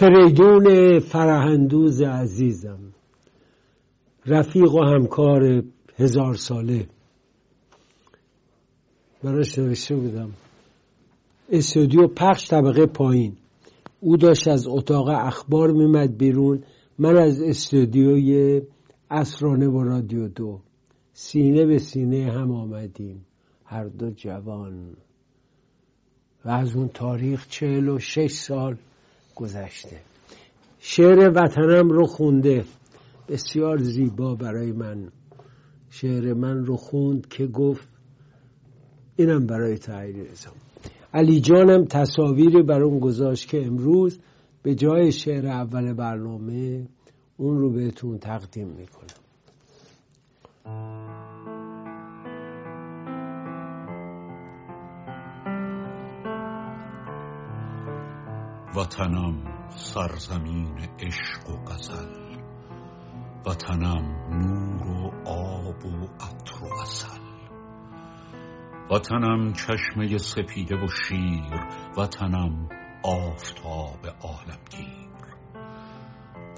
فریدون فرهندوز عزیزم رفیق و همکار هزار ساله. براش نوشته بودم استودیو پخش طبقه پایین. او داشت از اتاق اخبار میمد بیرون. من از استودیوی اسرانه و رادیو دو. سینه به سینه هم آمدیم. هر دو جوان. و از اون تاریخ چهل و شش سال. گذشته. شعر وطنم رو خونده. بسیار زیبا برای من. شعر من رو خوند که گفت اینم برای تحریر علی جانم تصاویری بر اون گذاشت که امروز به جای شعر اول برنامه اون رو بهتون تقدیم می‌کنم. وطنم سرزمین عشق و غزل. وطنم نور و آب و عطر و اصل وطنم چشمه سپیده و شیر. وطنم آفتاب عالمگیر.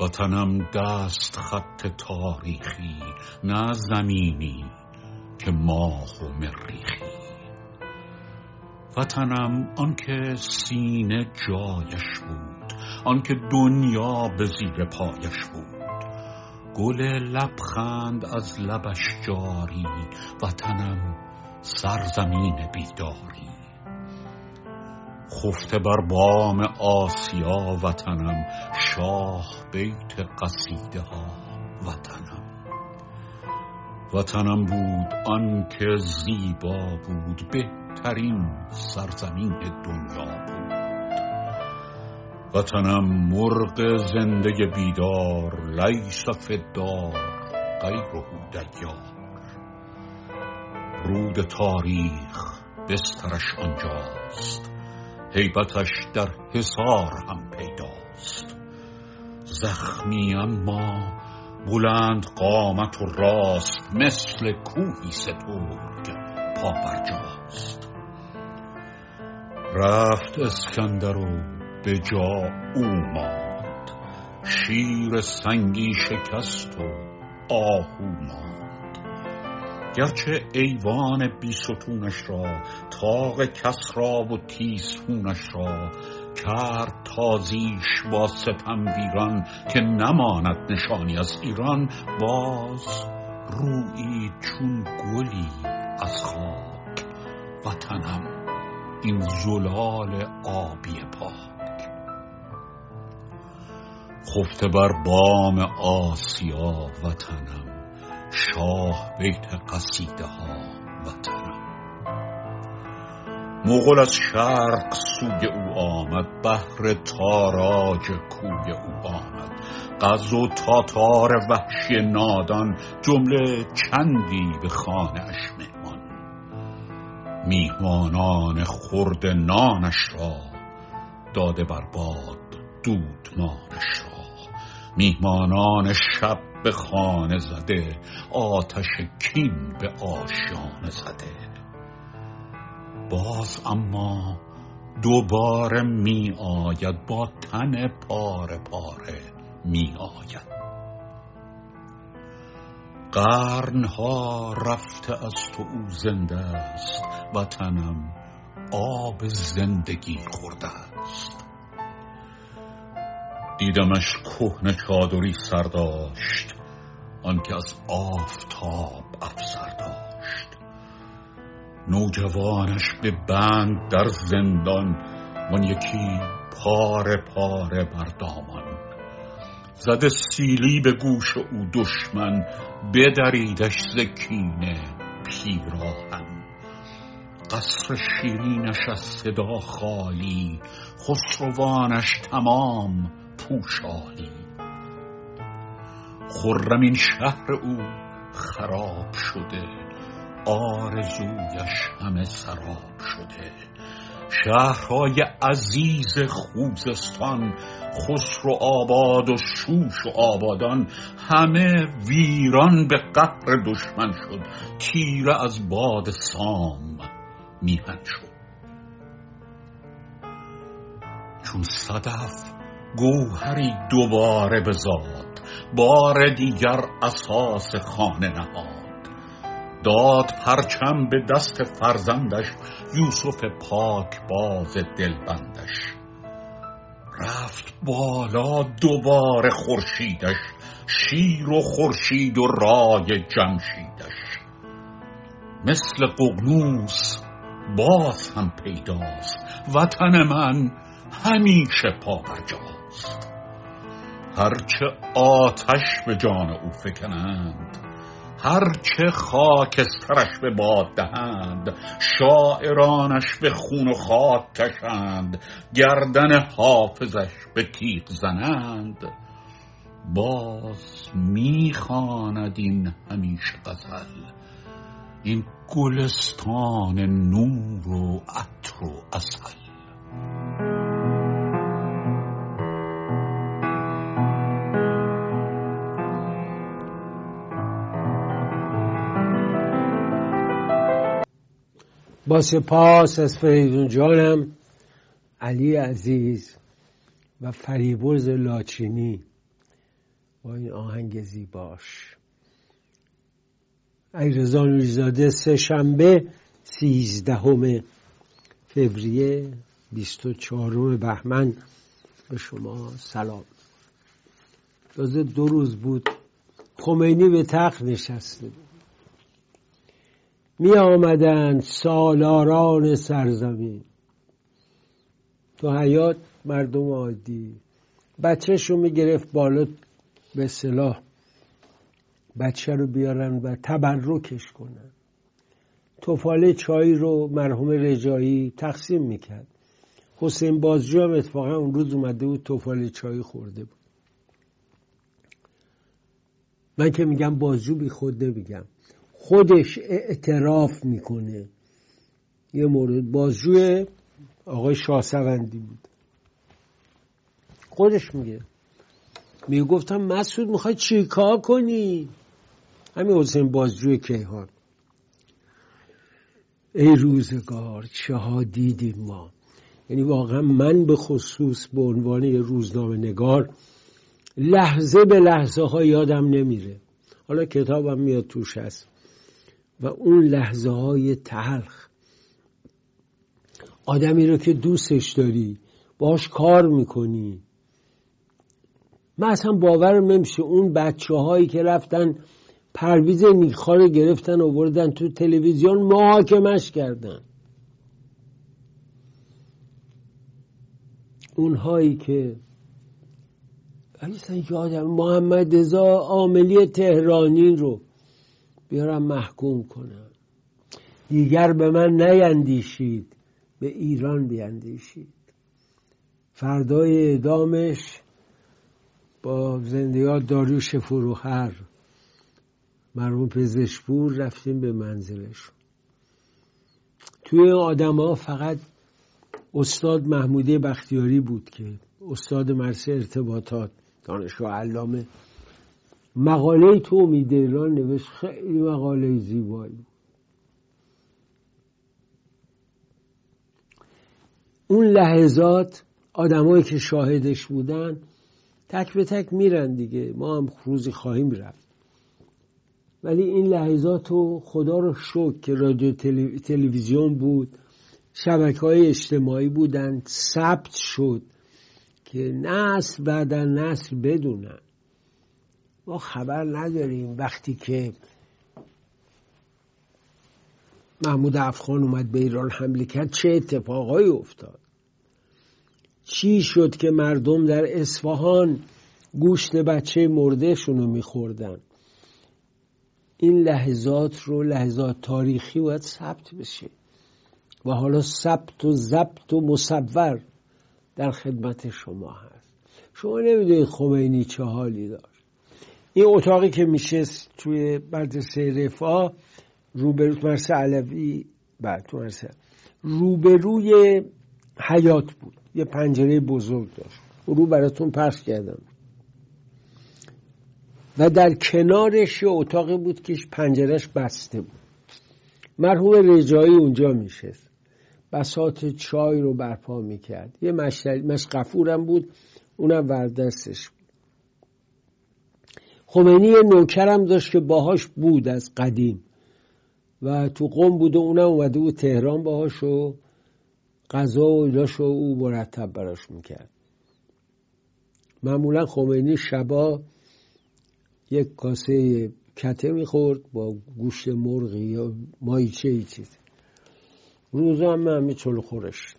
وطنم دست خط تاریخی نه زمینی که ماه و مریخی. وطنم آنکه سینه جایش بود آنکه دنیا به زیر پایش بود. گل لبخند از لبش جاری وطنم سرزمین بیداری. خفته بر بام آسیا وطنم شاه بیت قصیده ها وطنم وطنم بود آنکه زیبا بود به ترین سرزمین دنیا بود. وطنم مرغ زنده بیدار لیس فدار غیره دیار رود تاریخ بسترش آنجاست هیبتش در حصار هم پیداست. زخمی اما بلند قامت و راست مثل کوهی سترگ پا برجاست رفت اسکندر و به جا او ماند. شیر سنگی شکست و آهو ماند. گرچه ایوان بی ستونش را تاق کسرا و تیسفونش را کرد تازیش با ستم ویران که نماند نشانی از ایران باز روی چون گلی از خاک وطنم این زلال آبی پاک. خفته بر بام آسیا وطنم شاه بیت قصیده ها وطنم. مغل از شرق سوی او آمد بهر تاراج کوی او آمد. قز و تاتار وحشی نادان جمله چندی به خانه اش میهمانان خورد نانش را داده بر باد دودمانش را. میهمانان شب به خانه زده آتش کین به آشیانه زده. باز اما دوباره می آید با تن پاره پاره می آید. قرنها رفته از تو او زنده است وطنم آب زندگی خورده است. دیدمش کهنه چادری سر داشت آنکه از آفتاب افسر نوجوانش به بند در زندان من یکی پاره پاره بر دامان. زده سیلی به گوش او دشمن بدریدش زکینه پیراهن. قصر شیرینش از صدا خالی خسروانش تمام پوشالی. خرم این شهر او خراب شده آرزویش همه سراب شده. شهرهای عزیز خوزستان خسرو آباد و شوش و آبادان همه ویران به قهر دشمن شد. تیره از باد سام میهن شد. چون صدف گوهری دوباره بزاد بار دیگر اساس خانه نهاد. داد پرچم به دست فرزندش یوسف پاک باز دلبندش. رفت بالا دوباره خورشیدش شیر و خورشید و رای جمشیدش. مثل ققنوس باز هم پیداست وطن من همیشه پابرجاست هرچه آتش به جان او فکنند هرچه خاکسترش به باد دهند شاعرانش به خون و خاک کشند گردن حافظش به تیغ زنند. باز می‌خواند این همیشه غزل این گلستان نور و عطر و اصل. با سپاس از فریدون جانم علی عزیز و فریبرز لاچینی. با این آهنگ زیباش. ایرزا نوریزاده سه شنبه سیزدهم فوریه بیست و چهارم بهمن. به شما سلام. تازه دو روز بود. خمینی به تخت نشسته بود. می آمدند سالاران سرزمین. تو حیات مردم عادی. بچهش رو می‌گرفت بالا به صلاح بچه رو بیارن و تبرکش کنن. توفاله چای رو مرحوم رجایی تقسیم می‌کرد. حسین بازجو هم اتفاقا اون روز اومده بود توفاله چای خورده بود. من که میگم بازجو بی خود نمیگم. خودش اعتراف می‌کنه. یه مورد بازجوی آقای شاسوندی بود. خودش میگه. می‌گفتم مسعود می‌خوای چیکار کنی؟ همین حسین بازجوی کیهان. ای روزگار چه ها دیدیم ما. یعنی واقعا من به خصوص به عنوان یه روزنامه نگار لحظه به لحظه ها یادم نمیره. حالا کتابم میاد توش هست. و اون لحظه های تلخ. آدمی رو که دوستش داری باش کار می‌کنی. من اصلا باورم نمیشه اون بچه هایی که رفتن پرویز نیخا رو گرفتن و بردن تو تلویزیون محاکمش کردن. اونهایی که اصلا یادم محمد عاملی تهرانی رو بیارم محکوم کنم. دیگر به من نیندیشید به ایران بیندیشید. فردای اعدامش با زندیات داریوش فروخر مرحوم پزشپور رفتیم به منزلش توی آدم ها فقط استاد محمودی بختیاری بود که استاد مرسه ارتباطات دانشگاه علامه مقاله تو امید ایران نوشت خیلی مقاله زیبایی. اون لحظات آدمایی که شاهدش بودن تک به تک میرن دیگه. ما هم روزی خواهیم رفت. ولی این لحظات رو خدا رو شکر که رادیو تلویزیون بود شبکه های اجتماعی بودن ثبت شد که نسل بعدا نسل بدونن. ما خبر نداریم. وقتی که محمود افغان اومد به ایران حمله کرد چه اتفاقایی افتاد؟ چی شد که مردم در اصفهان گوشت بچه مردهشون رو میخوردن؟ این لحظات رو لحظات تاریخی باید ثبت بشه. و حالا ثبت و ضبط و مصور در خدمت شما هست. شما نمی‌دونید خمینی چه حالی داشت این اتاقی که میشست توی مدرسه رفا روبرو مرسه علوی بعد مرسه روبروی حیات بود. یه پنجره بزرگ داشت. رو براتون پخش کردم. و در کنارش یه اتاقی بود که پنجرش بسته بود. مرحوم رجایی اونجا میشست بسات چای رو برپا می‌کرد. یه مشتری مش قفورم بود. اونم وردستش بود خمینی نوکرم داشت که باهاش بود از قدیم. و تو قم بود و اونم اومده بود تهران باهاش و غذا و ایلاش و او مرتب براش می‌کرد. معمولا خمینی شبا یک کاسه کته می‌خورد با گوشت مرغی یا مایچه ای چیز. روزا هم همه چلو خورش.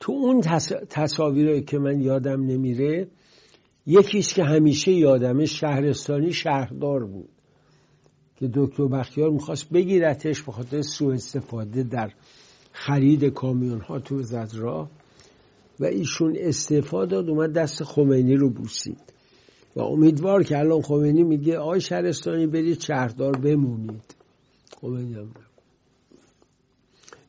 تو اون تصاویری که من یادم نمیره یکیش که همیشه یادمه شهرستانی شهردار بود که دکتر بختیار می‌خواست بگیرتش به خاطر سوء استفاده در خرید کامیون ها تو زدرا و ایشون استفاده داد اومد دست خمینی رو بوسید. و امیدوار که الان خمینی میگه آی شهرستانی برید شهردار بمونید. خمینی هم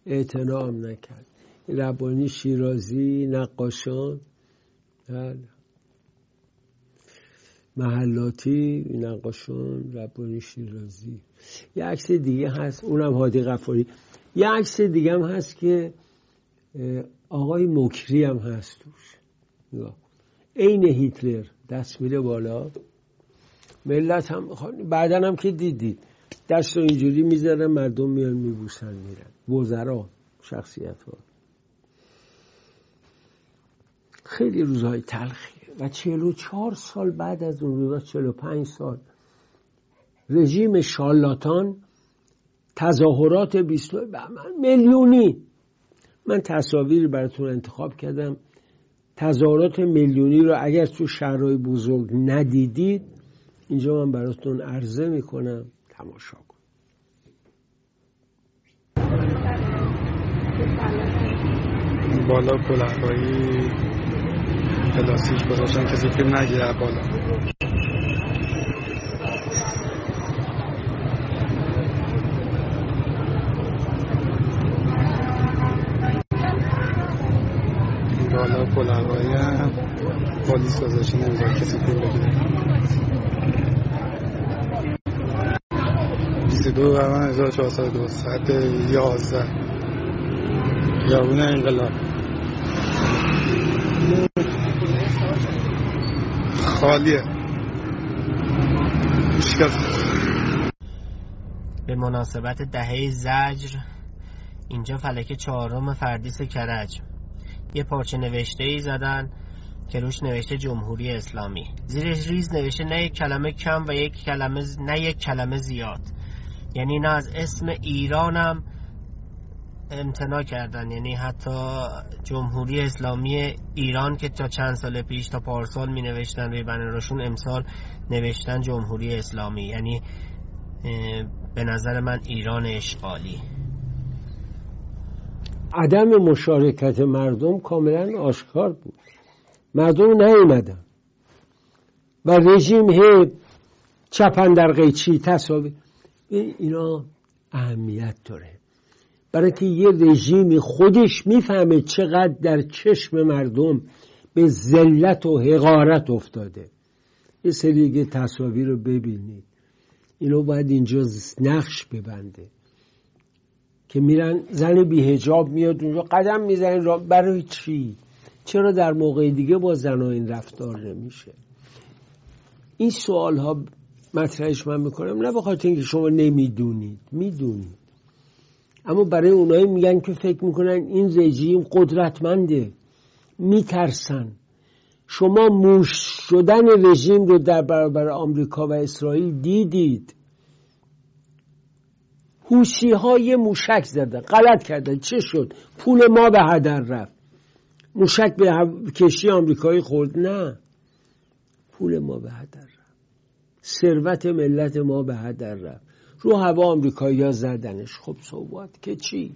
اعتنام نکرد. ربانی شیرازی نقاشان. بله. محلاتی نقاشان ربانی شیرازی. یه عکس دیگه هست اونم هادی غفاری. یه عکس دیگه هم هست که آقای مکری هم هست توش. عین هیتلر دست میره بالا. ملت هم بعدا هم که دیدید دست رو اینجوری می‌ذارن مردم میان میبوسن میرن. وزرا شخصیت ها خیلی روزهای تلخیه و چهل و چهار سال بعد از اون روزا چهل و پنج سال. رژیم شالاتان تظاهرات بیست میلیونی. من تصاویری براتون انتخاب کردم. تظاهرات میلیونی رو اگر تو شهرهای بزرگ ندیدید اینجا من براتون عرضه می‌کنم. تماشا کن. بالا کلهبایی پلاستیک گذاشتن کسی فیلم نگیره بالا. بالا کلهبایی هم پلیس گذاشته نمی‌ذاره کسی فیلم بگیره. 22 بهمن 1402 ساعت 11 خیابون انقلاب. خالیه به مناسبت دهه زجر اینجا فلک چهارم فردیس کرج. یه پارچه نوشته ای زدن که روش نوشته جمهوری اسلامی. زیرش ریز نوشته نه یک کلمه کم و یک کلمه نه یک کلمه زیاد. یعنی نه از اسم ایرانم امتناع کردن یعنی حتی جمهوری اسلامی ایران که تا چند سال پیش تا پارسال می نوشتن روی بنرشون امسال نوشتن جمهوری اسلامی. یعنی به نظر من ایران اشغالی عدم مشارکت مردم کاملا آشکار بود. مردم نیومدن. و رژیم هی چپن در قیچی تصاویر اینا اهمیت داره. برای که یه رژیم خودش می‌فهمه چقدر در چشم مردم به ذلت و حقارت افتاده. یه سری تصاویر رو ببینید. اینو باید اینجا نقش ببنده. که میرن زن بیهجاب میاد اونجا قدم می‌زنه برای چی؟ چرا در موقع دیگه با زنها این رفتار نمیشه؟ این سوال ها مطرحش من می‌کنم نه بخاطر اینکه شما نمی‌دونید. می‌دونید. اما برای اونایی میگن که فکر می‌کنن این رژیم قدرتمنده. میترسن. شما موش شدن رژیم رو در برابر آمریکا و اسرائیل دیدید. هوشی های موشک زدن. غلط کردن. چه شد؟ پول ما به هدر رفت. موشک به کشتی آمریکایی خورد. نه. پول ما به هدر رفت. ثروت ملت ما به هدر رفت. رو هوا آمریکایی ها زدنش. خب صحبت که چی؟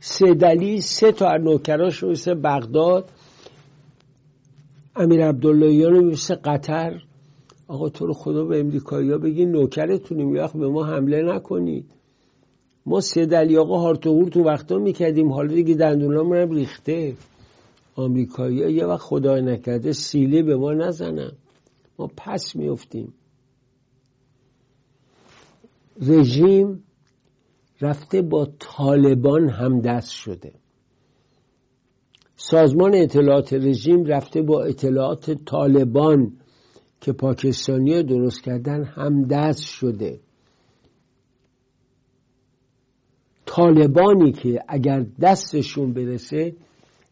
سه دلی سه تا نوکراش رو مثل بغداد. امیر عبداللهیان رو مثل قطر. آقا تو رو خدا به امریکایی ها بگی نوکرتونیم یه به ما حمله نکنید. ما سه دلی آقا هارتوهور تو وقتا می‌کردیم. حالا دیگه دندونامون هم ریخته. آمریکایی یه وقت خدای نکرده سیلی به ما نزنن. ما پس میفتیم رژیم رفته با طالبان هم دست شده. سازمان اطلاعات رژیم رفته با اطلاعات طالبان که پاکستانی درست کردن هم دست شده. طالبانی که اگر دستشون برسه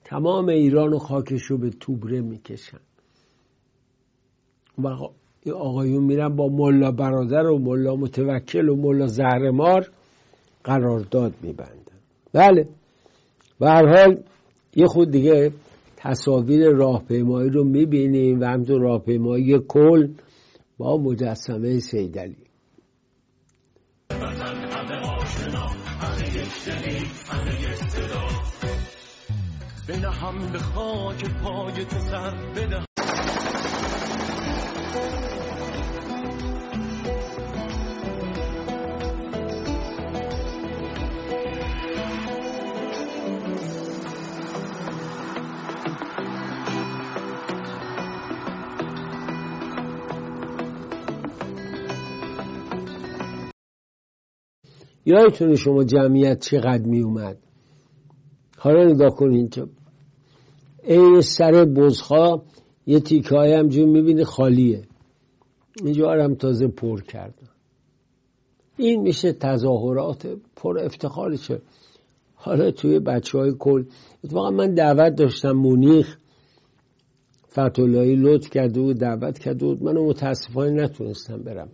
تمام ایران و خاکش رو به توبره می‌کشن. آقایون میرن با ملا برادر و ملا متوکل و ملا زهرمار قرارداد میبندن. بله. به هر حال یه خود دیگه تصاویر راهپیمایی رو می‌بینیم و همینطور راهپیمایی کل با مجسمه سیدلی. یادتونه شما جمعیت چقدر می اومد حالا نگاه کنید این سر بزخا یه تیکه های همجور می‌بینی خالیه. اینجا هم تازه پر کردن این میشه تظاهرات پر افتخارشه حالا توی بچه های کل. اتفاقا من دعوت داشتم مونیخ فتولایی لطف کرده بود دعوت کرده بود. من متاسفانه نتونستم برم.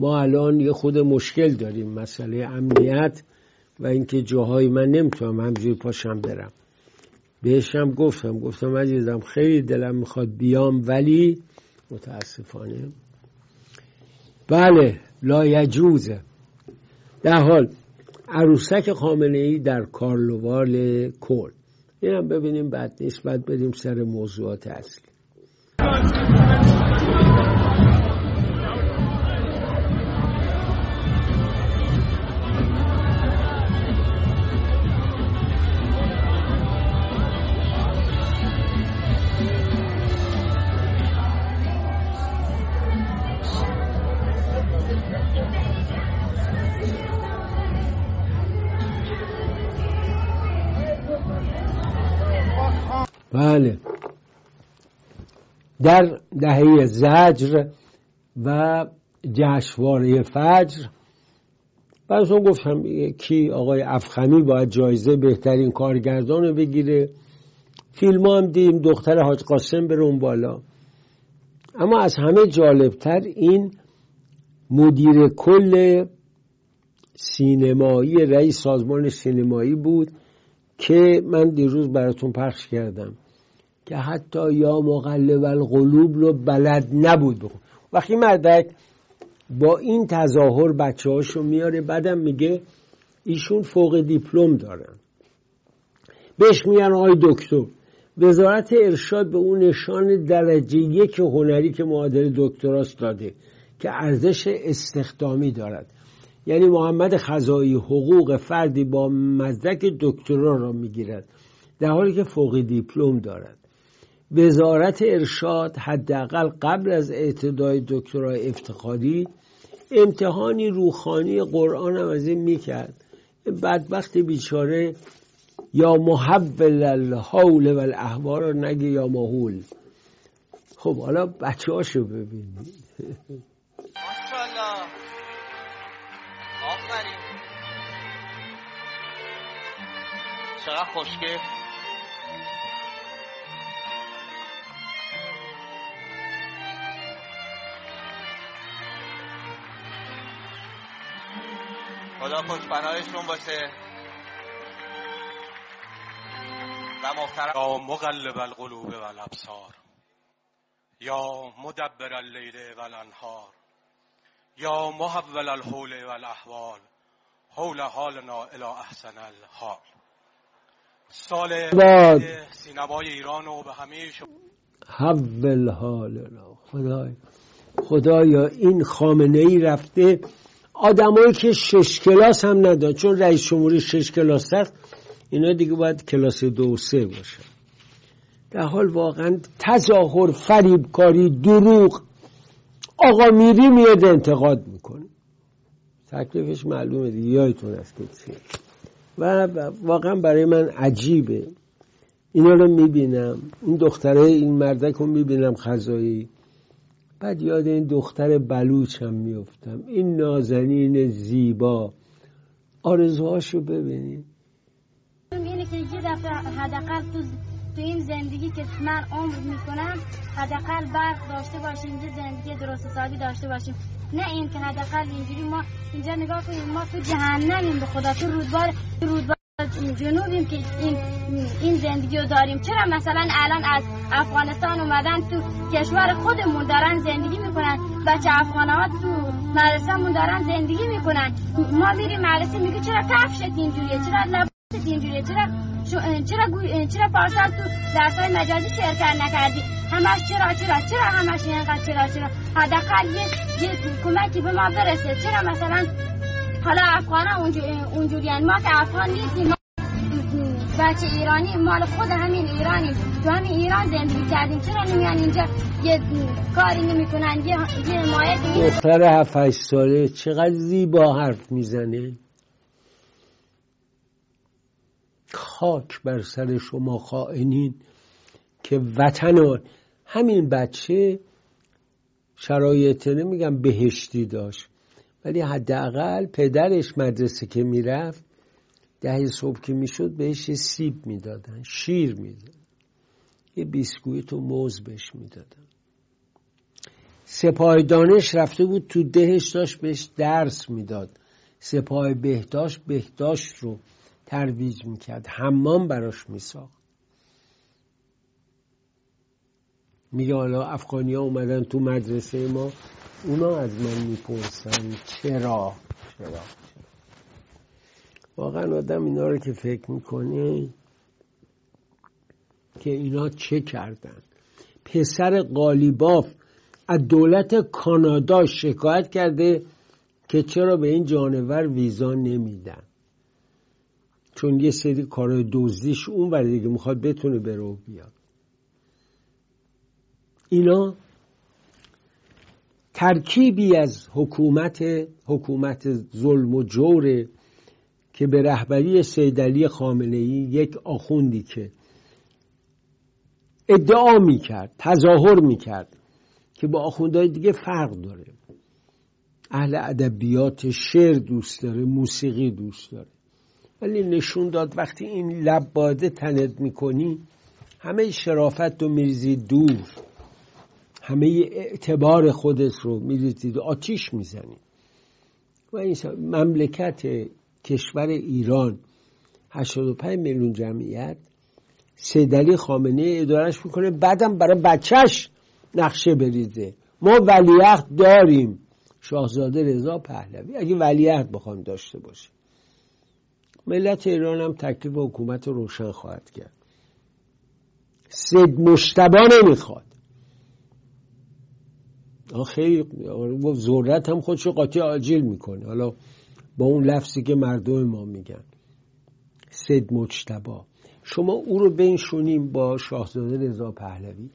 ما الان یه خود مشکل داریم مسئله امنیت و اینکه جاهای من نمی‌تونم همجوری پاشم برم. بهشم گفتم گفتم عزیزم خیلی دلم می‌خواد بیام ولی متاسفانه. بله لایجوزه در حال عروسک خامنه ای در کارلوال کل اینم ببینیم بعد نیست بعد بریم سر موضوعات اصلی. در دهه زجر و جشواره فجر. بعضون گفتم کی آقای افخمی باید جایزه بهترین کارگردان رو بگیره. فیلم هم دیم دختر حاج قاسم بره اون بالا. اما از همه جالبتر این مدیر کل سینمایی رئیس سازمان سینمایی بود که من دیروز براتون پخش کردم. که حتی یا مقلب القلوب رو بلد نبود بخون. وقتی مردک با این تظاهر بچه هاشو میاره بعدم میگه ایشون فوق دیپلم دارن بهش میگن آقای دکتر. وزارت ارشاد به اون نشان درجه یک هنری که معادل دکتراست داده که ارزش استخدامی دارد. یعنی محمد خزایی حقوق فردی با مدرک دکترا را می‌گیرد. در حالی که فوق دیپلم دارد. وزارت ارشاد حداقل قبل از اعتدای دکترای افتخاری امتحانی روخانی قرآن هم از این می‌کرد. بدبخت بیچاره یا محول الحول و الاحوار نگه یا محول خب حالا بچه هاشو ببینید چقدر خوشگل. خدا خوش بنایشون باشه. و محترم یا مقلب القلوب و الابصار. یا مدبر اللیل و الانهار. یا محول الحول و الاحوال. حول حالنا الى احسن الحال. سال باد. سینمای ایران و به همه شما حول حالنا. خدای. خدایا این خامنه ای رفته آدمایی که شش کلاس هم ندارن چون رئیس جمهوری شش کلاس هست اینا دیگه باید کلاس دو و سه باشن در حال واقعا تظاهر فریبکاری دروغ آقا میری میاد انتقاد می‌کنه. تکلیفش معلومه دیگه یادتون است که و واقعا برای من عجیبه. اینا رو می‌بینم. این دختره این مردک رو می‌بینم خزایی. بعد یاد این دختر بلوچ هم میفتم این نازنین زیبا. آرزوهاشو ببینید اینه که یه دفعه حداقل تو تو این زندگی که من عمر می‌کنم حداقل برق داشته باشیم یه زندگی درست حسابی داشته باشیم. نه این که حداقل اینجوری ما اینجا نگاه کنیم ما تو جهنمیم به خدا تو رودبار رودبار جنوبیم که این این زندگی رو داریم. چرا مثلا الان از افغانستان اومدن تو کشور خودمون دارن زندگی می‌کنن؟ بچه افغان ها تو مدرسهمون دارن زندگی می‌کنن. ما میریم مدرسه میگه چرا کفشت اینجوریه؟ چرا لباست اینجوریه؟ چرا شو- چرا چرا پارسال تو درسای مجازی شرکت نکردی؟ همش چرا چرا چرا همش اینقدر چرا چرا؟ حداقل یه یه کمکی به ما برسه. چرا مثلا حالا افغان ها اونجوری ما که افغان نیستیم. بچه ایرانی مال خود همین ایرانیم تو همین ایران زندگی کردیم. چرا نمیان اینجا یه کاری نمی‌کنن؟ یه یه حمایت دختر هفت هشت ساله چقدر زیبا حرف می‌زنه؟ خاک بر سر شما خائنین که وطن همین بچه شرایط نمیگم بهشتی داشت ولی حداقل پدرش مدرسه که می‌رفت ده صبح که می‌شد بهش سیب می‌دادن شیر می‌دادن. یه بیسکویت و موز بهش می‌دادن. سپاه دانش رفته بود تو دهش داشت بهش درس می‌داد. سپاه بهداشت بهداشت رو ترویج می‌کرد. حمام براش میساخت. میگه حالا افغانی ها اومدن تو مدرسه ما اونا از من می‌پرسن چرا؟ چرا؟ واقعا آدم اینا رو که فکر می‌کنه که اینا چه کردن؟ پسر قالیباف از دولت کانادا شکایت کرده که چرا به این جانور ویزا نمیدن. چون یه سری کارهای دزدیش اون ور دیگه می‌خواد بتونه بره و بیاد. اینا ترکیبی از حکومت حکومت ظلم و جوره که به رهبری سیدعلی خامنه ای یک آخوندی که ادعا می‌کرد تظاهر می‌کرد که با آخوندهای دیگه فرق داره. اهل ادبیات شعر دوست داره موسیقی دوست داره. ولی نشون داد وقتی این لب باده تنت می‌کنی همه شرافت رو میریزی دور. همه اعتبار خودت رو میریزی آتیش می‌زنی. و این مملکت کشور ایران. 85 میلیون جمعیت. سیدعلی خامنه ادارش می‌کنه. بعدم برای بچهش نقشه بریزه. ما ولیعهد داریم. شاهزاده رضا پهلوی. اگه ولیعهد بخوام داشته باشیم. ملت ایران هم تکلیف حکومت رو روشن خواهد کرد. سید مشتبا نمی‌خواد. خیلی ذرت هم خودش قاطی آجیل می‌کنه. حالا با اون لفظی که مردم ما میگن. سید مجتبا شما او رو بنشونیم با شاهزاده رضا پهلوی.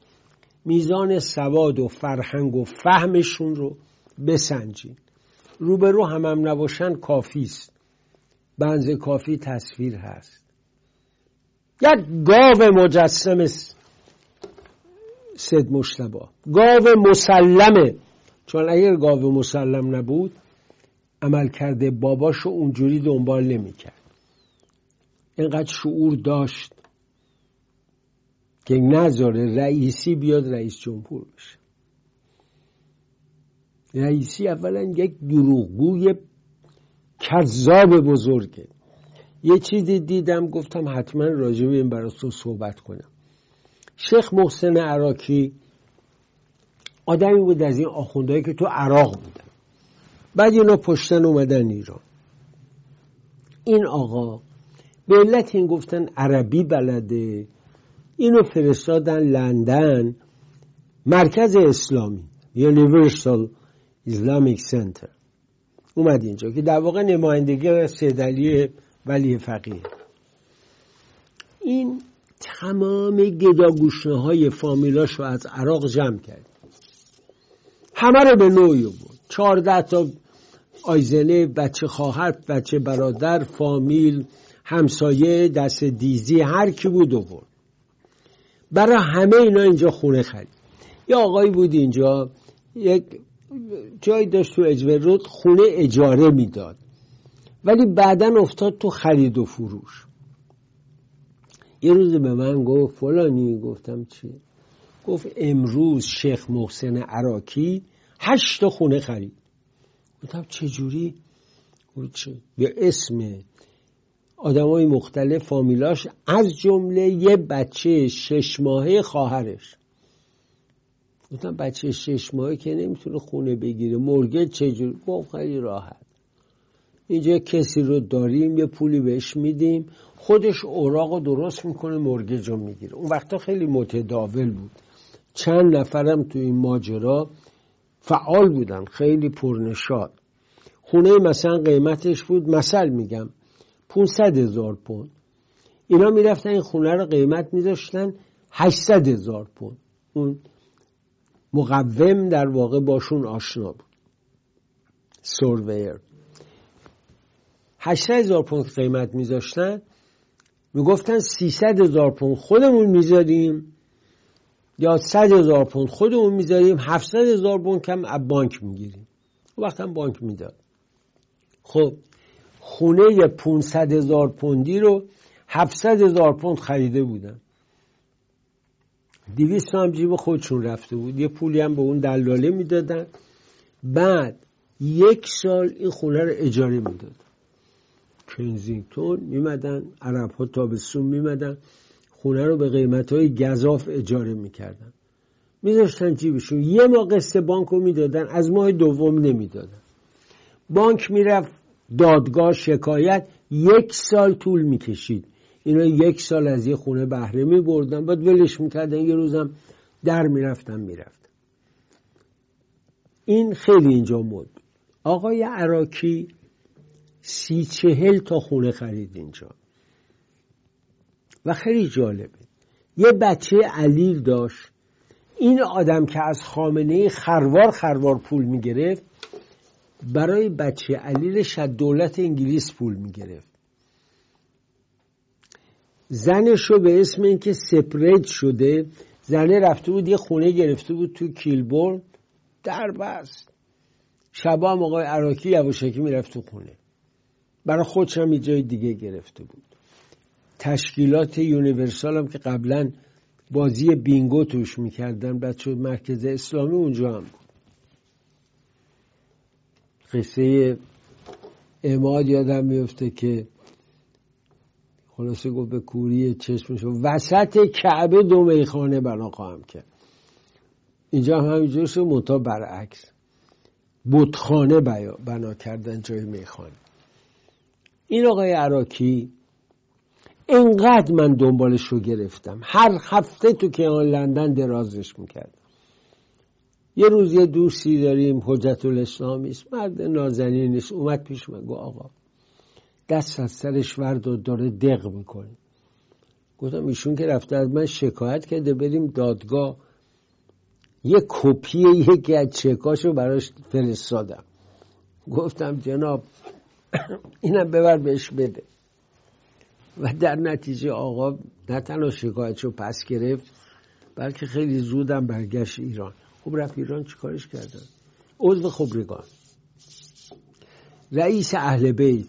میزان سواد و فرهنگ و فهمشون رو بسنجین. روبرو هم هم نباشن کافی است. بنز کافی تصویر هست. یک گاو مجسم سید مشتبا گاو مسلمه. چون اگر گاو مسلم نبود عمل کرده باباشو اونجوری دنبال نمی‌کرد. اینقدر شعور داشت که نذاره رئیسی بیاد رئیس جمهور بشه. رئیسی اولا یک دروغگوی کذاب بزرگه. یه چیزی دیدم گفتم حتما راجع به این براتون صحبت کنم. شیخ محسن عراقی آدمی بود از این آخوندهایی که تو عراق بودن. بعد اینا پشتن اومدن ایران. این آقا به علت این گفتن عربی بلده اینو فرستادن لندن مرکز اسلامی یونیورسال اسلامیک سنتر. اومد اینجا که در واقع نمایندگی سیدلی ولی فقیه. این تمام گداگوشنه های فامیلاش رو از عراق جمع کرد. همه رو به نوعی بود چهارده تا آیزنه بچه خواهر بچه برادر فامیل همسایه دست دیزی هر کی بود و بود برای همه اینا اینجا خونه خرید. یه آقایی بود اینجا یک جایی داشت تو اجبر رود خونه اجاره می‌داد. ولی بعدا افتاد تو خرید و فروش. یه روز به من گفت فلانی؟ گفتم چی؟ گفت امروز شیخ محسن عراقی هشت خونه خرید. گفتم چجوری به اسم آدمای مختلف فامیلاش از جمله یه بچه شش ماهه خواهرش. گفتم بچه شش ماهه که نمی‌تونه خونه بگیره. مرگه چجوری؟ گفت خیلی راحت. اینجا کسی رو داریم یه پولی بهش میدیم. خودش اوراق رو درست می‌کنه مرگج رو می‌گیره. اون وقتا خیلی متداول بود. چند نفرم تو این ماجرا فعال بودن خیلی پرنشاد خونه مثلا قیمتش بود مثل میگم 500 هزار پوند. اینا می‌رفتن این خونه رو قیمت میداشتن 800 هزار پوند. اون مقوم در واقع باشون آشنا بود. سورویر 800 هزار پوند قیمت میذاشتن. می‌گفتن 300 هزار پوند خودمون می‌ذاریم یا 100 هزار پوند خودمون می‌ذاریم 700 هزار پوند کم از بانک می‌گیریم. وقت هم بانک می‌داد. خب خونه 500 هزار پوندی رو 700 هزار پوند خریده بودن دیویست هم جیب خودشون رفته بود. یه پولی هم به اون دلاله می‌دادن. بعد یک سال این خونه رو اجاره می‌دادن. کنزینگتون میمدن عرب ها تابستون میمدن. خونه رو به قیمت های گذاف اجاره می‌کردن. میذاشتن جیبشون. یه ماه قسط بانک رو می‌دادن از ماه دوم نمی‌دادن. بانک می‌رفت دادگاه شکایت یک سال طول می‌کشید. اینا یک سال از یه خونه بهره میبردن بعد ولش می‌کردن. یه روزم در می‌رفتن می‌رفتن. این خیلی اینجا مد. آقای عراکی سی چهل تا خونه خرید اینجا. و خیلی جالبه. یه بچه علیل داشت. این آدم که از خامنه خروار خروار پول می‌گرفت برای بچه علیلش از دولت انگلیس پول می‌گرفت. زنش رو به اسم اینکه سپرید شده زنه رفته بود یه خونه گرفته بود تو کیلبورن در بست شبا هم آقای عراقی یواشکی می‌رفت تو خونه. برای خودش هم جای دیگه گرفته بود. تشکیلات یونیورسال هم که قبلا بازی بینگو توش می‌کردن بچه مرکز اسلامی اونجا هم بود. قصه اماد یادم میفته که خلاصه گفت به کوری چشمشو وسط کعبه دو میخانه بنا خواهم کرد. اینجا هم همینجور شد متا برعکس. بودخانه بنا کردن جای میخانه. این آقای عراکی اینقدر من دنبالش رو گرفتم. هر هفته تو که آن لندن درازش می‌کردم. یه روز یه دوستی داریم حجت الاسلامی است. مرد نازنین نیست اومد پیش من گو آقا دست از سرش ورد و داره دق می‌کنه. گفتم ایشون که رفته از من شکایت کرده بریم دادگاه. یه کپی یکی از چکاشو براش فرستادم. گفتم جناب اینم ببر بهش بده. و در نتیجه آقا نه تنها شکایتشو پس گرفت بلکه خیلی زودم برگشت ایران. خب رفت ایران چیکارش کردن عضو خبرگان. رئیس اهل بیت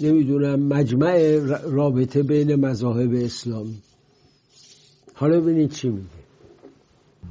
نمی‌دونم مجمع رابطه بین مذاهب اسلامی. حالا ببینید چی میگه.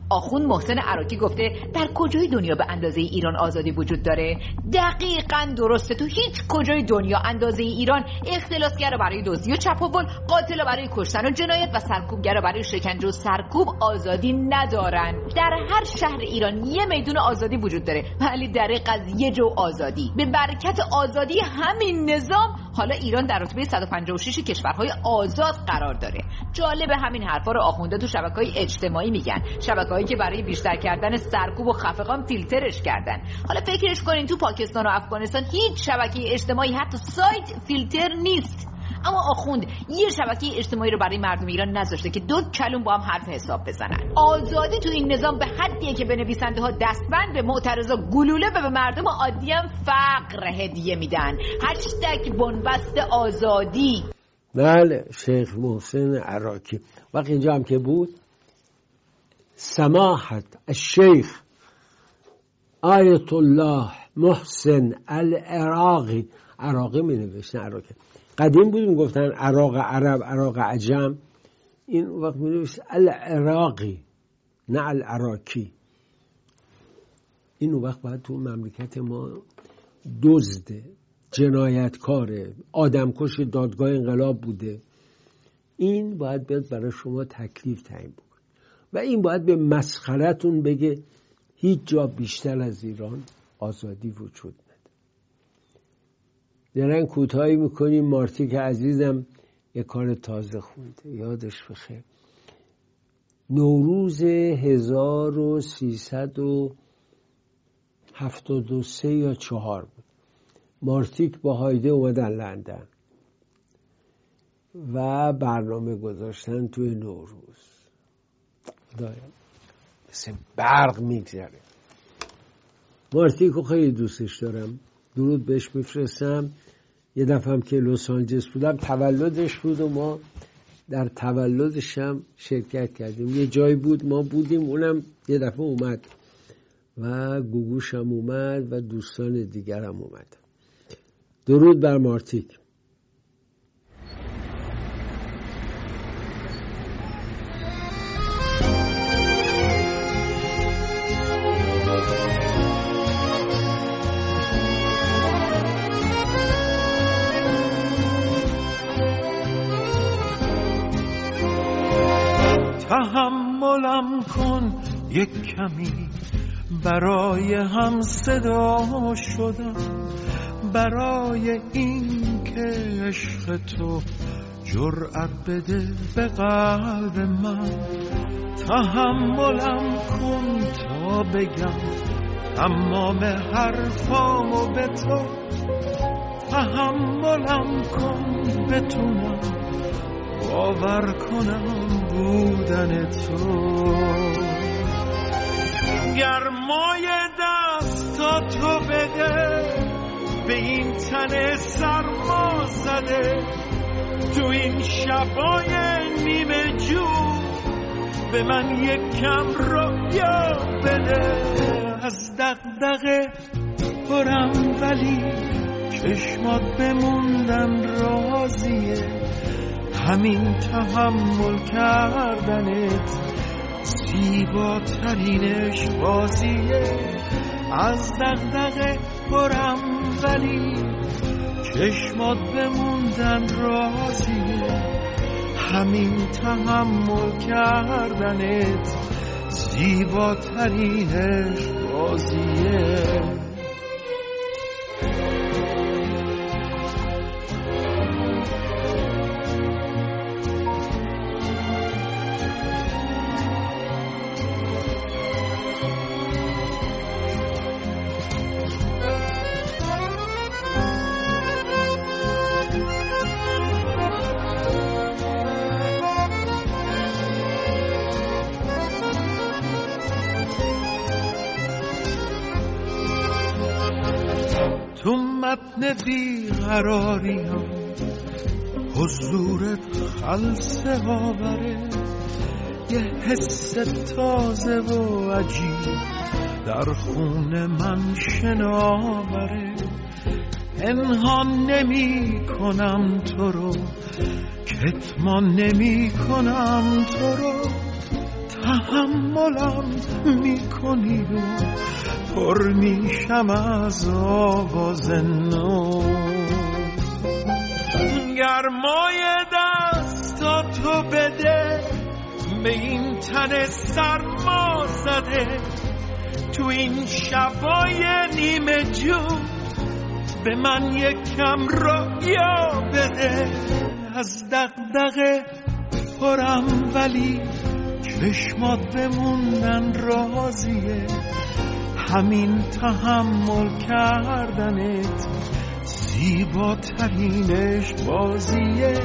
آخون محسن عراقی گفته در کجای دنیا به اندازه ایران آزادی وجود داره؟ دقیقا درسته. تو هیچ کجای دنیا اندازه ایران اختلاسگر برای دزدی و چپاول قاتل برای کشتن و جنایت و سرکوبگر برای شکنجه و سرکوب آزادی ندارن. در هر شهر ایران یه میدون آزادی وجود داره ولی در از یه جو آزادی. به برکت آزادی همین نظام حالا ایران در رتبه 156 کشورهای آزاد قرار داره. جالب همین حرفا رو آخونده تو شبکه های اجتماعی میگن. شبکه هایی که برای بیشتر کردن سرکوب و خفقان فیلترش کردن. حالا فکرش کنین تو پاکستان و افغانستان هیچ شبکه اجتماعی حتی سایت فیلتر نیست. اما آخوند یه شبکه اجتماعی رو برای مردم ایران نذاشته که دو کلون با هم حرف حساب بزنن. آزادی تو این نظام به حدیه که به نویسنده ها دستبند به معترضا گلوله به مردم عادی هم فقر هدیه میدن. هشتگ بنبست آزادی. بله شیخ محسن عراقی. وقت اینجا هم که بود؟ سماحت الشیخ آیت الله محسن العراقی. عراقی می نوشتن عراقی. قدیم بودیم گفتن عراق عرب عراق عجم. این وقت می نوشت العراقی نه العراقی. این وقت باید تو مملکت ما دزده جنایتکاره آدمکش دادگاه انقلاب بوده. این باید بیاد برای شما تکلیف تعیین بکن و این باید به مسخرتون بگه هیچ جا بیشتر از ایران آزادی وجود نده درن کوتاهی می‌کنیم. مارتیک عزیزم یه کار تازه خونده. یادش بخیر. نوروز 1373 یا چهار بود. مارتیک با هایده اومدن لندن و برنامه گذاشتن توی نوروز. دارم مثل برق میگذره. مارتیکو خیلی دوستش دارم. درود بهش میفرستم. یه دفعه هم که لس آنجلس بودم تولدش بود و ما در تولدش هم شرکت کردیم. یه جایی بود ما بودیم اونم یه دفعه اومد و گوگوش هم اومد و دوستان دیگر هم اومد. درود بر مارتیک تحملم کن یک کمی. برای هم صدا شدم. برای این که عشق تو جرأت بده به قلب من. تحملم کن تا بگم تمام حرفامو به تو. تحملم کن بتونم باور کنم. بودن تو. گرمای دستا تو بده به این تن سرما زده تو این شبای نیمه جو به من یک کم رویا بده. از دقدقه پرم ولی چشمات بموندن رازیه همین تحمل کردنت زیباترینش بازیه. از دقدقه برم ولی چشمات بموندن رازیه همین تحمل کردنت زیباترینش بازیه. بیقراریم. حضورت خلصه آوره یه حس تازه و عجیب در خون من شناوره پنهان نمی کنم تو رو. کتمان نمی کنم تو رو. تحملم می کنی و پر میشم از آواز نو گرمای دستا تو بده به این تن سرما زده. تو این شبای نیمه جون به من یک کم یا بده. از دقدقه پرم ولی چشمات بموندن رازیه همین تحمل کردنت زیباترینش بازیه.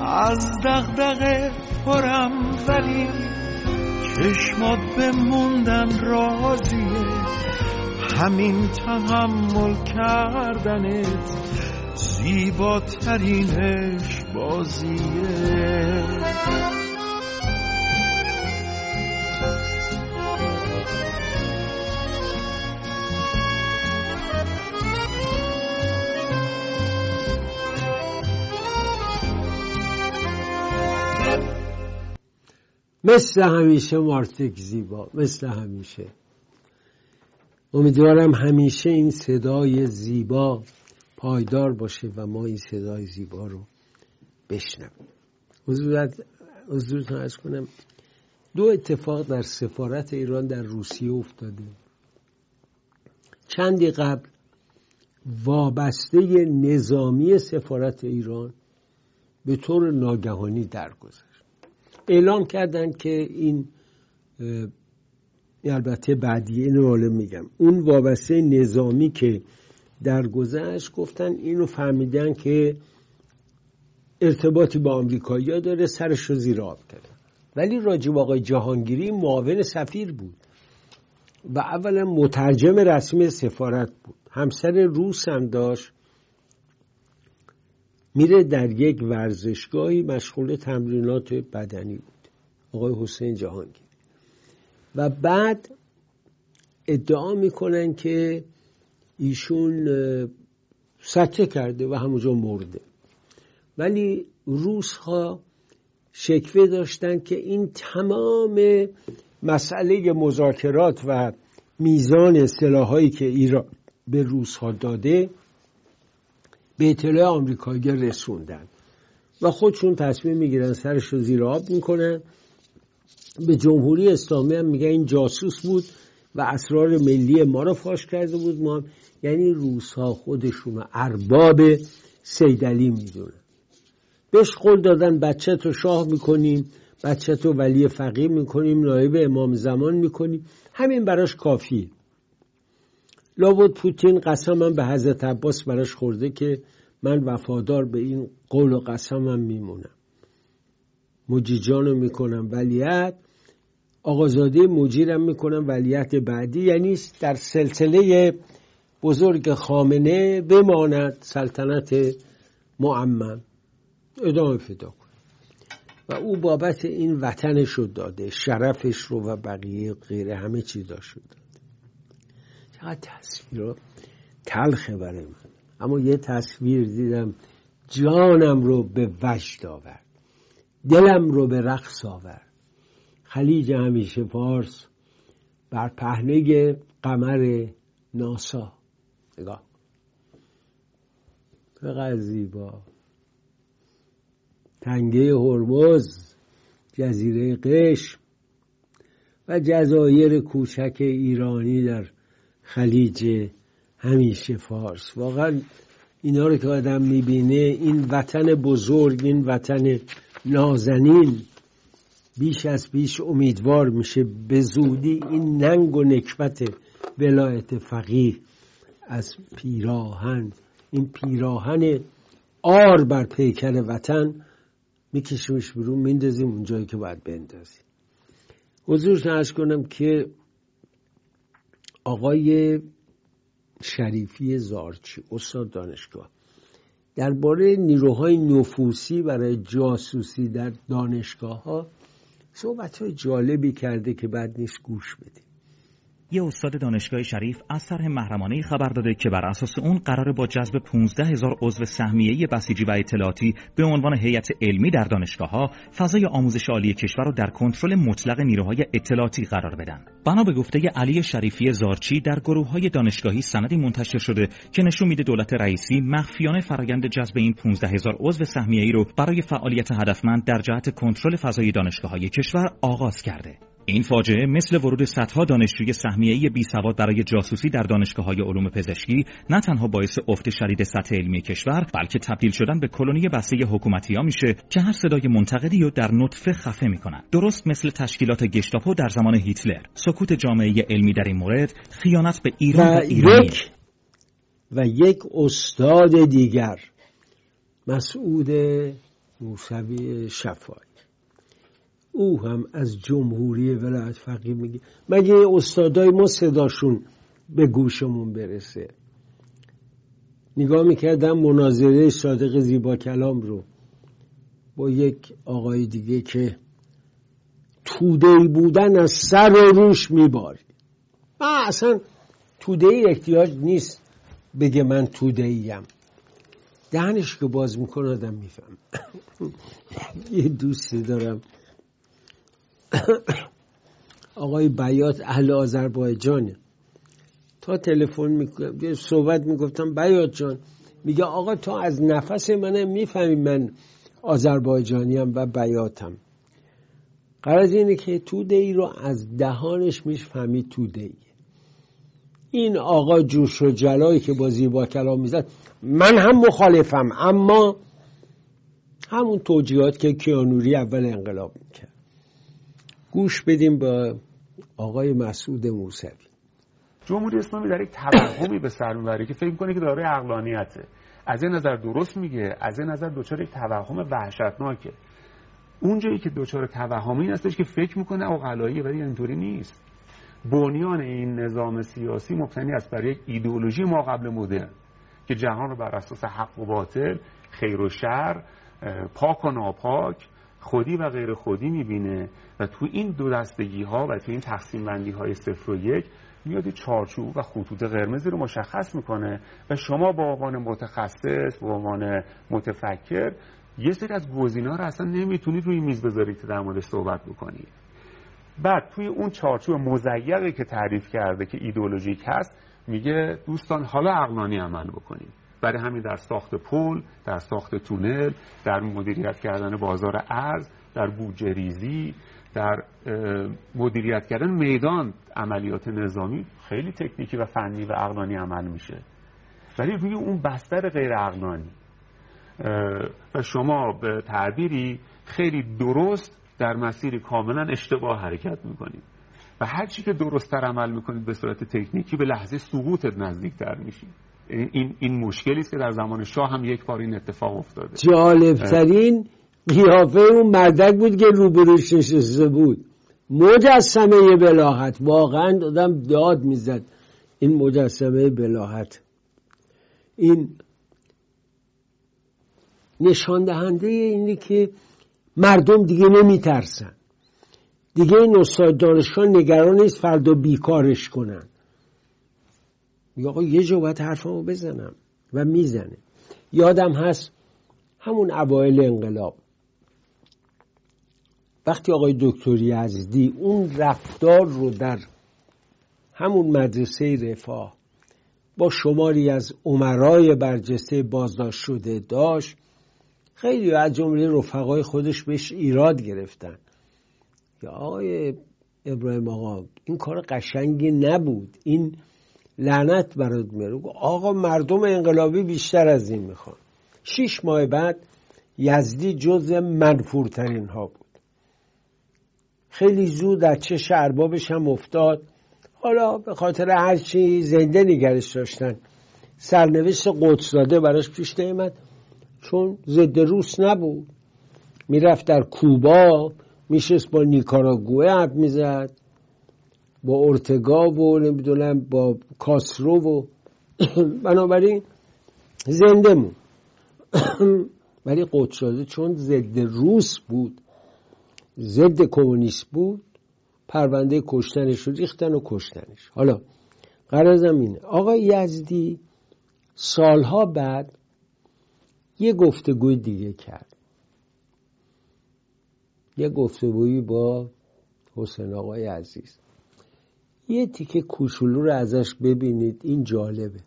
از دغدغه پرم ولی چشمات بموندن رازیه همین تحمل کردنت زیباترینش بازیه. مثل همیشه مارتک زیبا مثل همیشه. امیدوارم همیشه این صدای زیبا پایدار باشه و ما این صدای زیبا رو بشنویم. حضورتون از کنم دو اتفاق در سفارت ایران در روسیه افتاده. چندی قبل وابسته نظامی سفارت ایران به طور ناگهانی درگذشت. اعلام کردن که این البته بعدیه اینو میگم. اون وابسته نظامی که در گذشت گفتن اینو فهمیدن که ارتباطی با آمریکایی داره سرش رو زیر آب کردن ولی راجب آقای جهانگیری معاون سفیر بود و اولا مترجم رسمی سفارت بود. همسر روس هم داشت. میره در یک ورزشگاهی مشغول تمرینات بدنی بود. آقای حسین جهانگیر. و بعد ادعا می‌کنن که ایشون سکه کرده و همونجا مرده. ولی روس ها شکوه داشتن که این تمام مسئله مذاکرات و میزان سلاحایی که ایران به روس ها داده به اطلاع آمریکایی رسوندن. و خودشون تصمیم می‌گیرن سرش رو زیر آب می‌کنن. به جمهوری اسلامی هم میگن این جاسوس بود و اسرار ملی ما رو فاش کرده بود. ما یعنی روس ها خودشون ارباب سیدلی می‌دونن. بهش قول دادن بچه تو شاه می‌کنیم بچه تو ولی فقیه می‌کنیم نایب امام زمان می‌کنیم. همین براش کافیه. لابد پوتین قسمم به حضرت عباس براش خورده که من وفادار به این قول و قسمم میمونم. مجیجانو می‌کنم ولیت آقازاده مجیرم می‌کنم ولیت بعدی. یعنی در سلسله بزرگ خامنه بماند سلطنت معمم. ادامه پیدا کن و او بابت این وطنش رو داده شرفش رو و بقیه غیره همه چیز داشت. داده چقدر تصویر تلخه برای من. اما یه تصویر دیدم جانم رو به وجد آورد. دلم رو به رقص آورد. خلیج همیشه فارس بر پهنه قمر ناسا. نگاه. فقط زیبا تنگه هرمز جزیره قشم و جزایر کوچک ایرانی در خلیج همیشه فارس. واقعا اینا رو که آدم می‌بینه این وطن بزرگ این وطن نازنین بیش از بیش امیدوار میشه. به زودی این ننگ و نکبت ولایت فقیه از پیراهن این پیراهن آر بر پیکر وطن میکشیمش برون میندازیم اونجایی که باید بندازیم. حضور ارز کنم که آقای شریفی زارچی استاد دانشگاه. درباره نیروهای نفوسی برای جاسوسی در دانشگاه ها صحبت های جالبی کرده که بعد نیست گوش بدیم یه استاد دانشگاه شریف از طرح محرمانه خبر داده که بر اساس اون قرار با جذب 15 هزار عضو سهمیه بسیجی و اطلاعاتی به عنوان هیئت علمی در دانشگاه ها فضای آموزش عالی کشور رو در کنترل مطلق نیروهای اطلاعاتی قرار بدن. بنا به گفته علی شریفی زارچی در گروه های دانشگاهی سندی منتشر شده که نشون میده دولت رئیسی مخفیانه فرایند جذب این 15 هزار عضو سهمیه ای رو برای فعالیت هدفمند در جهت کنترل فضای دانشگاه های کشور آغاز کرده. این فاجعه مثل ورود صدها دانشجوی سهمیه‌ای بی سواد برای جاسوسی در دانشگاه های علوم پزشکی نه تنها باعث افت شدید سطح علمی کشور بلکه تبدیل شدن به کلونی بسته حکومتی ها میشه که هر صدای منتقدی رو در نطفه خفه می‌کنن. درست مثل تشکیلات گشتاپو در زمان هیتلر. سکوت جامعه علمی در این مورد خیانت به ایران و, و یک و یک استاد دیگر مسعود موسوی شفایی او هم از جمهوری ولایت فقیه میگه. مگه استادای ما صداشون به گوشمون برسه؟ نگاه می‌کردم مناظره صادق زیبا کلام رو با یک آقای دیگه که توده بودن از سر و روش میباری. من اصلا توده ای احتیاج نیست بگه من توده ایم دهنش که باز می‌کنه آدم میفهم یه دوستی دارم. آقای بیات اهل آذربایجانه. تا تلفن صحبت می‌گفتم بیات جان میگه آقا تو از نفس منم می‌فهمی من آذربایجانیم و بیاتم. قرار اینه که توده ای رو از دهانش می‌فهمی توده ای این آقا جوش و جلایی که با زیبا کلام می‌زد من هم مخالفم اما همون توجیهات که کیانوری اول انقلاب می‌کرد. گوش بدیم با آقای مسعود موسوی. جمهوری اسلامی در یک توهمی به سر می‌بره که فکر می‌کنه که دارای عقلانیته. از این نظر درست میگه از این نظر دچار یک توهم وحشتناکه. اونجایی که دچار توهم این هستش که فکر می‌کنه اقلایی ولی اینطوری نیست. بنیان این نظام سیاسی مبتنی است بر یک ایدئولوژی ما قبل مدرن که جهان رو بر اساس حق و باطل خیر و شر پاک و ناپاک خودی و غیر خودی می‌بینه و تو این دو دستگی ها و تو این تقسیم بندی های صفر و یک میاد چارچوب و خطوط قرمزی رو مشخص می‌کنه و شما با عنوان متخصص با عنوان متفکر یه سری از گزینا رو اصلا نمی‌تونید روی میز بذارید که در موردش صحبت بکنید. بعد توی اون چارچوب مزیقی که تعریف کرده که ایدئولوژیک هست میگه دوستان حالا عقلانی عمل بکنید. برای همین در ساخت پل در ساخت تونل در مدیریت کردن بازار ارز در بودجه ریزی در مدیریت کردن میدان عملیات نظامی خیلی تکنیکی و فنی و عقلانی عمل میشه. ولی روی اون بستر غیر عقلانی و شما به تعبیری خیلی درست در مسیری کاملا اشتباه حرکت می‌کنید. و هر چی که درستتر عمل می‌کنید به صورت تکنیکی به لحظه سقوطت نزدیکتر میشید. این این مشکلی است که در زمان شاه هم یک بار این اتفاق افتاده. جالبترین قیافه اون مردک بود که روبروش نشسته بود. مجسمه بلاحت. واقعا آدم داد می‌زد این مجسمه بلاحت. این نشان دهنده اینه که مردم دیگه نمیترسن. دیگه این استاد دانشگاه نگران نیست فردا بیکارش کنن. میگه آقا یه جا باید حرفمو بزنم و می‌زنه. یادم هست همون اوایل انقلاب. وقتی آقای دکتر یزدی اون رفتار رو در همون مدرسه رفاه با شماری از عمرای برجسته بازداشت شده داشت خیلی از جمله رفقای خودش بهش ایراد گرفتن. یا آقای ابراهیم آقا این کار قشنگی نبود. این لعنت برات میاره. آقا مردم انقلابی بیشتر از این می‌خوان. شیش ماه بعد یزدی جز منفورترین ها بود. خیلی زود در چش اربابش هم افتاد. حالا به خاطر هرچی زنده نگرش داشتن. سرنوشت قدس داده براش پیش نیمد چون ضد روس نبود. می‌رفت در کوبا میشست با نیکاراگوه حرف می‌زد. با ارتگا و نمی‌دونم با کاسرو و بنابراین زنده مون. ولی قدس چون ضد روس بود ضد کمونیست بود پرونده کشتنش رو ریختن و کشتنش. حالا قرار اینه. آقای یزدی سالها بعد یه گفتگوی دیگه کرد. یه گفتگویی با حسین آقای عزیز. یه تیکه کوچولو رو ازش ببینید این جالبه.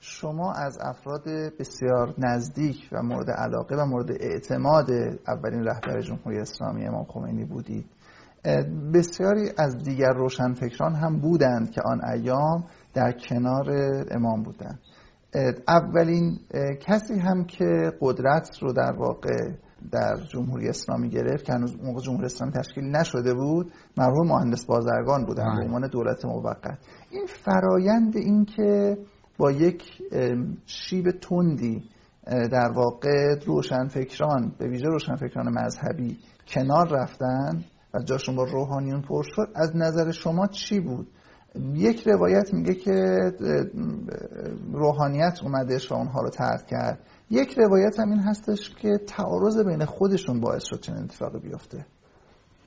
شما از افراد بسیار نزدیک و مورد علاقه و مورد اعتماد اولین رهبر جمهوری اسلامی امام خمینی بودید. بسیاری از دیگر روشنفکران هم بودند که آن ایام در کنار امام بودند. اولین کسی هم که قدرت رو در واقع در جمهوری اسلامی گرفت که هنوز موقع جمهوری اسلامی تشکیل نشده بود مرحوم مهندس بازرگان بودن به عنوان دولت موقت. این فرایند این که با یک شیب تندی در واقع روشنفکران به ویژه روشنفکران مذهبی کنار رفتن و جاشون با روحانیون پر شد از نظر شما چی بود؟ یک روایت میگه که روحانیت اومدش و اونها رو ترک کرد. یک روایت هم این هستش که تعارض بین خودشون باعث شد چنین اتفاقی بیفته.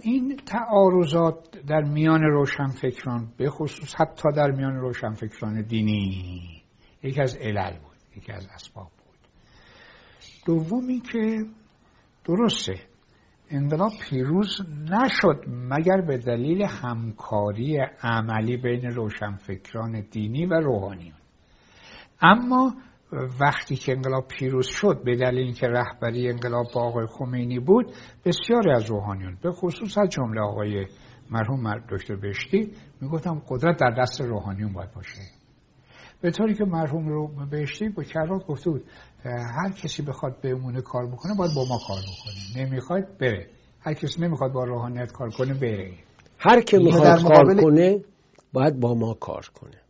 این تعارضات در میان روشنفکران به خصوص حتی در میان روشنفکران دینی یکی از علل بود یکی از اسباب بود. دومی که درسته انقلاب پیروز نشد مگر به دلیل همکاری عملی بین روشنفکران دینی و روحانیون. اما وقتی که انقلاب پیروز شد به دلیل اینکه رهبری انقلاب با آقای خمینی بود بسیاری از روحانیون به خصوص از جمله آقای مرحوم دکتر بشتی می‌گفتم قدرت در دست روحانیون باید باشه. به طوری که مرحوم رو بهشتی با کرات گفته بود هر کسی بخواد بمونه کار بکنه باید با ما کار بکنه. نمی‌خواد بره. هر کسی نمی‌خواد با روحانیت کار کنه بره. هر که می‌خواد کار کنه باید با ما کار کنه.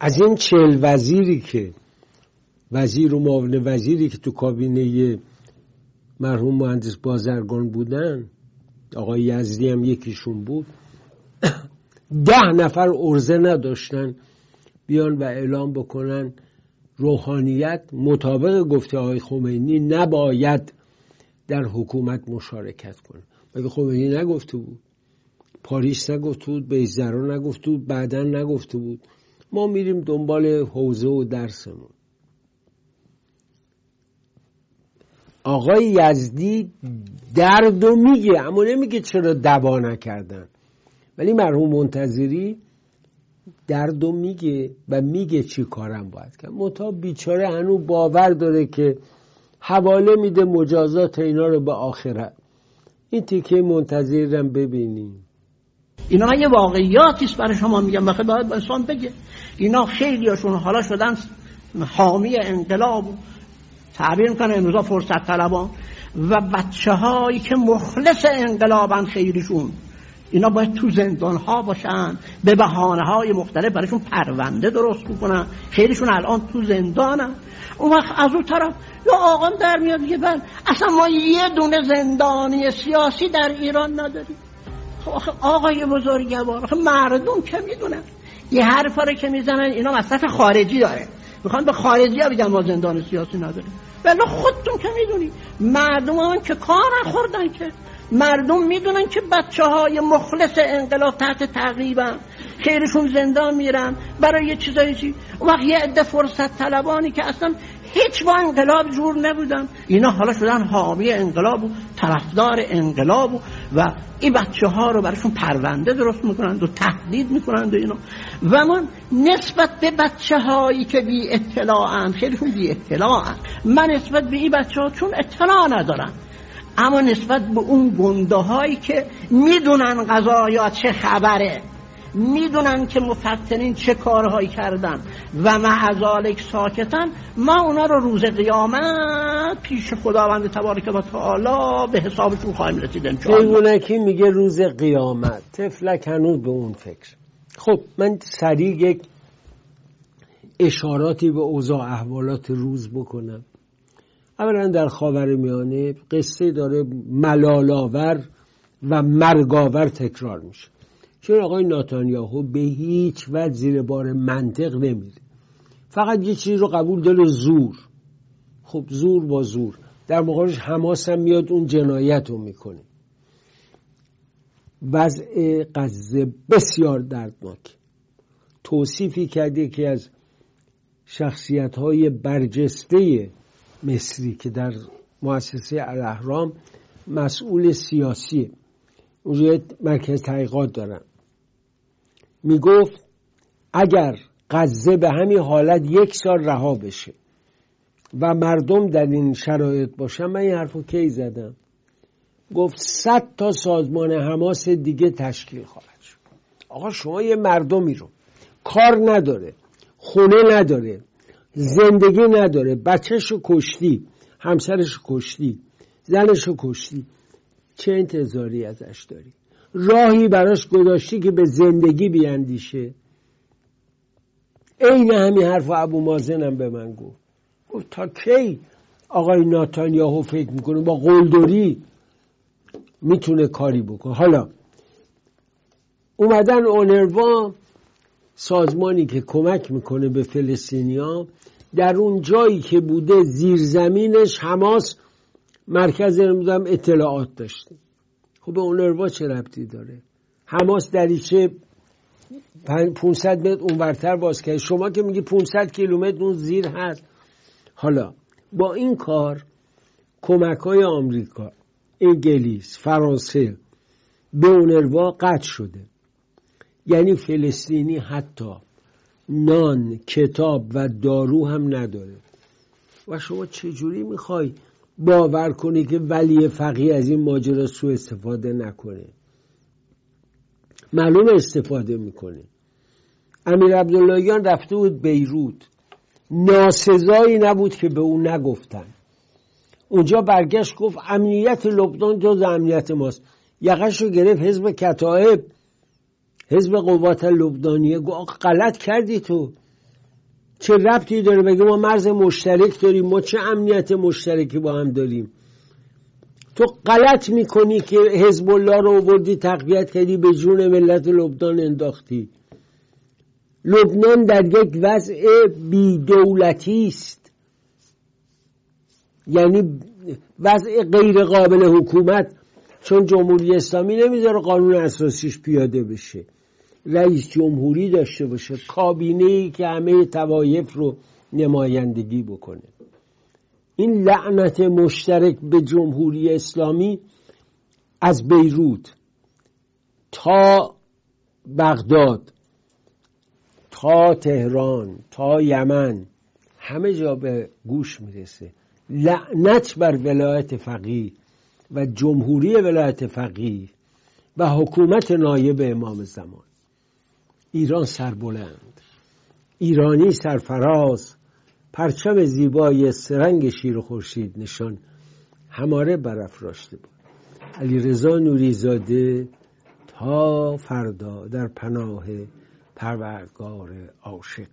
از این چل وزیری که وزیر و معاون وزیری که تو کابینه مرحوم مهندس بازرگان بودن آقای یزدی هم یکیشون بود ده نفر ارزه نداشتن بیان و اعلام بکنن روحانیت مطابق گفته های خمینی نباید در حکومت مشارکت کنه. مگه خمینی نگفته بود؟ پاریس نگفته بود بیزرا نگفته بود بعدا نگفته بود. ما میریم دنبال حوزه و درسمون. آقای یزدی درد و میگه اما نمیگه چرا دوا نکردن. ولی مرحوم منتظری درد و میگه و میگه چی کارم باید کرد متا بیچاره هنو باور داره که حواله میده مجازات اینا رو به آخرت. این تیکه منتظرم ببینیم. اینا یه واقعیاتیست برای شما میگم. بخیر باید انسان بگه اینا خیلی هاشون حالا شدن حامی انقلاب. تعبیر می‌کنه امروزا فرصت طلبان. و بچه هایی که مخلص انقلابن خیلیشون. اینا باید تو زندان ها باشن به بحانه های مختلف برایشون پرونده درست بکنن. خیلیشون الان تو زندانن. اون وقت از اون طرف یا آقام در میاد میگه بل اصلا ما یه دونه زندانی سیاسی در ایران نداریم. خب آقای بزرگوار مردم که می‌دونن؟ یه حرفا رو که می‌زنن اینا مصرف خارجی داره. می‌خوان به خارجی ها بگن ما زندان سیاسی نداریم. ولی خودتون که می‌دونی مردم هم که کار نخوردن که. مردم می‌دونن که بچه های مخلص انقلاب تحت تعقیبن خیرشون زندان میرن برای یه چیزایی چی؟ وقت یه عده فرصت طلبانی که اصلا هیچ با انقلاب جور نبودن اینا حالا شدن حامی انقلاب و طرفدار انقلاب و این بچه ها رو براشون پرونده درست می‌کنند و تهدید می‌کنند و اینا. و من نسبت به بچه هایی که بی اطلاعن خیلیشون بی اطلاعن من نسبت به این بچه ها چون اطلاع ندارم. اما نسبت به اون گنده هایی که می‌دونن قضایا چه خبره. می‌دونن که مفتنین چه کارهایی کردن و معذالک ساکتن ما اونا رو روز قیامت پیش خداوند تبارک و تعالی به حسابشون خواهیم رسید انشاءالله. میگه روز قیامت. تفلک هنوز به اون فکر. خب من سریع یک اشاراتی به اوضاع احوالات روز بکنم. اولا در خاور میانه قصه داره ملالاور و مرگاور تکرار میشه. چون آقای ناتانیاهو به هیچ وجه زیر بار منطق نمیره؟ فقط یه چیزی رو قبول داره زور. خب زور با زور. در مقابلش حماس هم میاد اون جنایت رو می‌کنه. وضع غزه بسیار دردناک. توصیفی کرده که از شخصیت های برجسته مصری که در مؤسسه الاهرام مسئول سیاسی اونجا مرکز تحقیقات دارن. می‌گفت اگر غزه به همین حالت یک سال رها بشه و مردم در این شرایط باشن من این حرف کی زدم؟ گفت صد تا سازمان حماس دیگه تشکیل خواهد شد. آقا شما یه مردمی رو کار نداره خونه نداره زندگی نداره بچهشو کشتی همسرشو کشتی زنشو کشتی چه انتظاری ازش داری؟ راهی براش گذاشتی که به زندگی بیاندیشه. عین همین حرف ابو مازنم به من گفت. گفت تا کی آقای ناتانیاهو فکر می‌کنه با قلدری می‌تونه کاری بکنه؟ حالا اومدن اونروا سازمانی که کمک می‌کنه به فلسطینیا در اون جایی که بوده زیرزمینش حماس مرکز نمی‌دونم اطلاعات داشته. خب به اونروا چه ربطی داره؟ حماس دریچه 500 متر اونورتر باز کرد. شما که میگی 500 کیلومتر اون زیر هست. حالا با این کار کمک های آمریکا انگلیس فرانسه به اونروا قطع شده. یعنی فلسطینی حتی نان کتاب و دارو هم نداره. و شما چجوری می‌خوای باور کنی که ولی فقیه از این ماجرا سو استفاده نکنه. معلوم استفاده می‌کنه. امیر عبداللهیان رفته بود بیروت. ناسزایی نبود که به او نگفتن. اونجا برگشت گفت امنیت لبنان جز امنیت ماست. یقش رو گرفت حزب کتائب حزب قوات لبنانیه. گفت غلط کردی تو. چه ربطی داره؟ بگه ما مرز مشترک داریم؟ ما چه امنیت مشترکی با هم داریم؟ تو غلط می‌کنی که حزب الله رو آوردی تقویت کردی به جون ملت لبنان انداختی. لبنان در یک وضع بیدولتی است. یعنی وضع غیر قابل حکومت چون جمهوری اسلامی نمی‌ذاره قانون اساسیش پیاده بشه. رئیس جمهوری داشته باشه کابینه ای که همه توایف رو نمایندگی بکنه. این لعنت مشترک به جمهوری اسلامی از بیروت تا بغداد تا تهران تا یمن همه جا به گوش می‌رسه. لعنت بر ولایت فقیه و جمهوری ولایت فقیه و حکومت نایب امام زمان. ایران سربلند ایرانی سرفراز پرچم زیبای سرنگ شیر و خورشید نشان هماره برافراشته بود. علی رضا نوریزاده تا فردا در پناه پروردگار عاشق.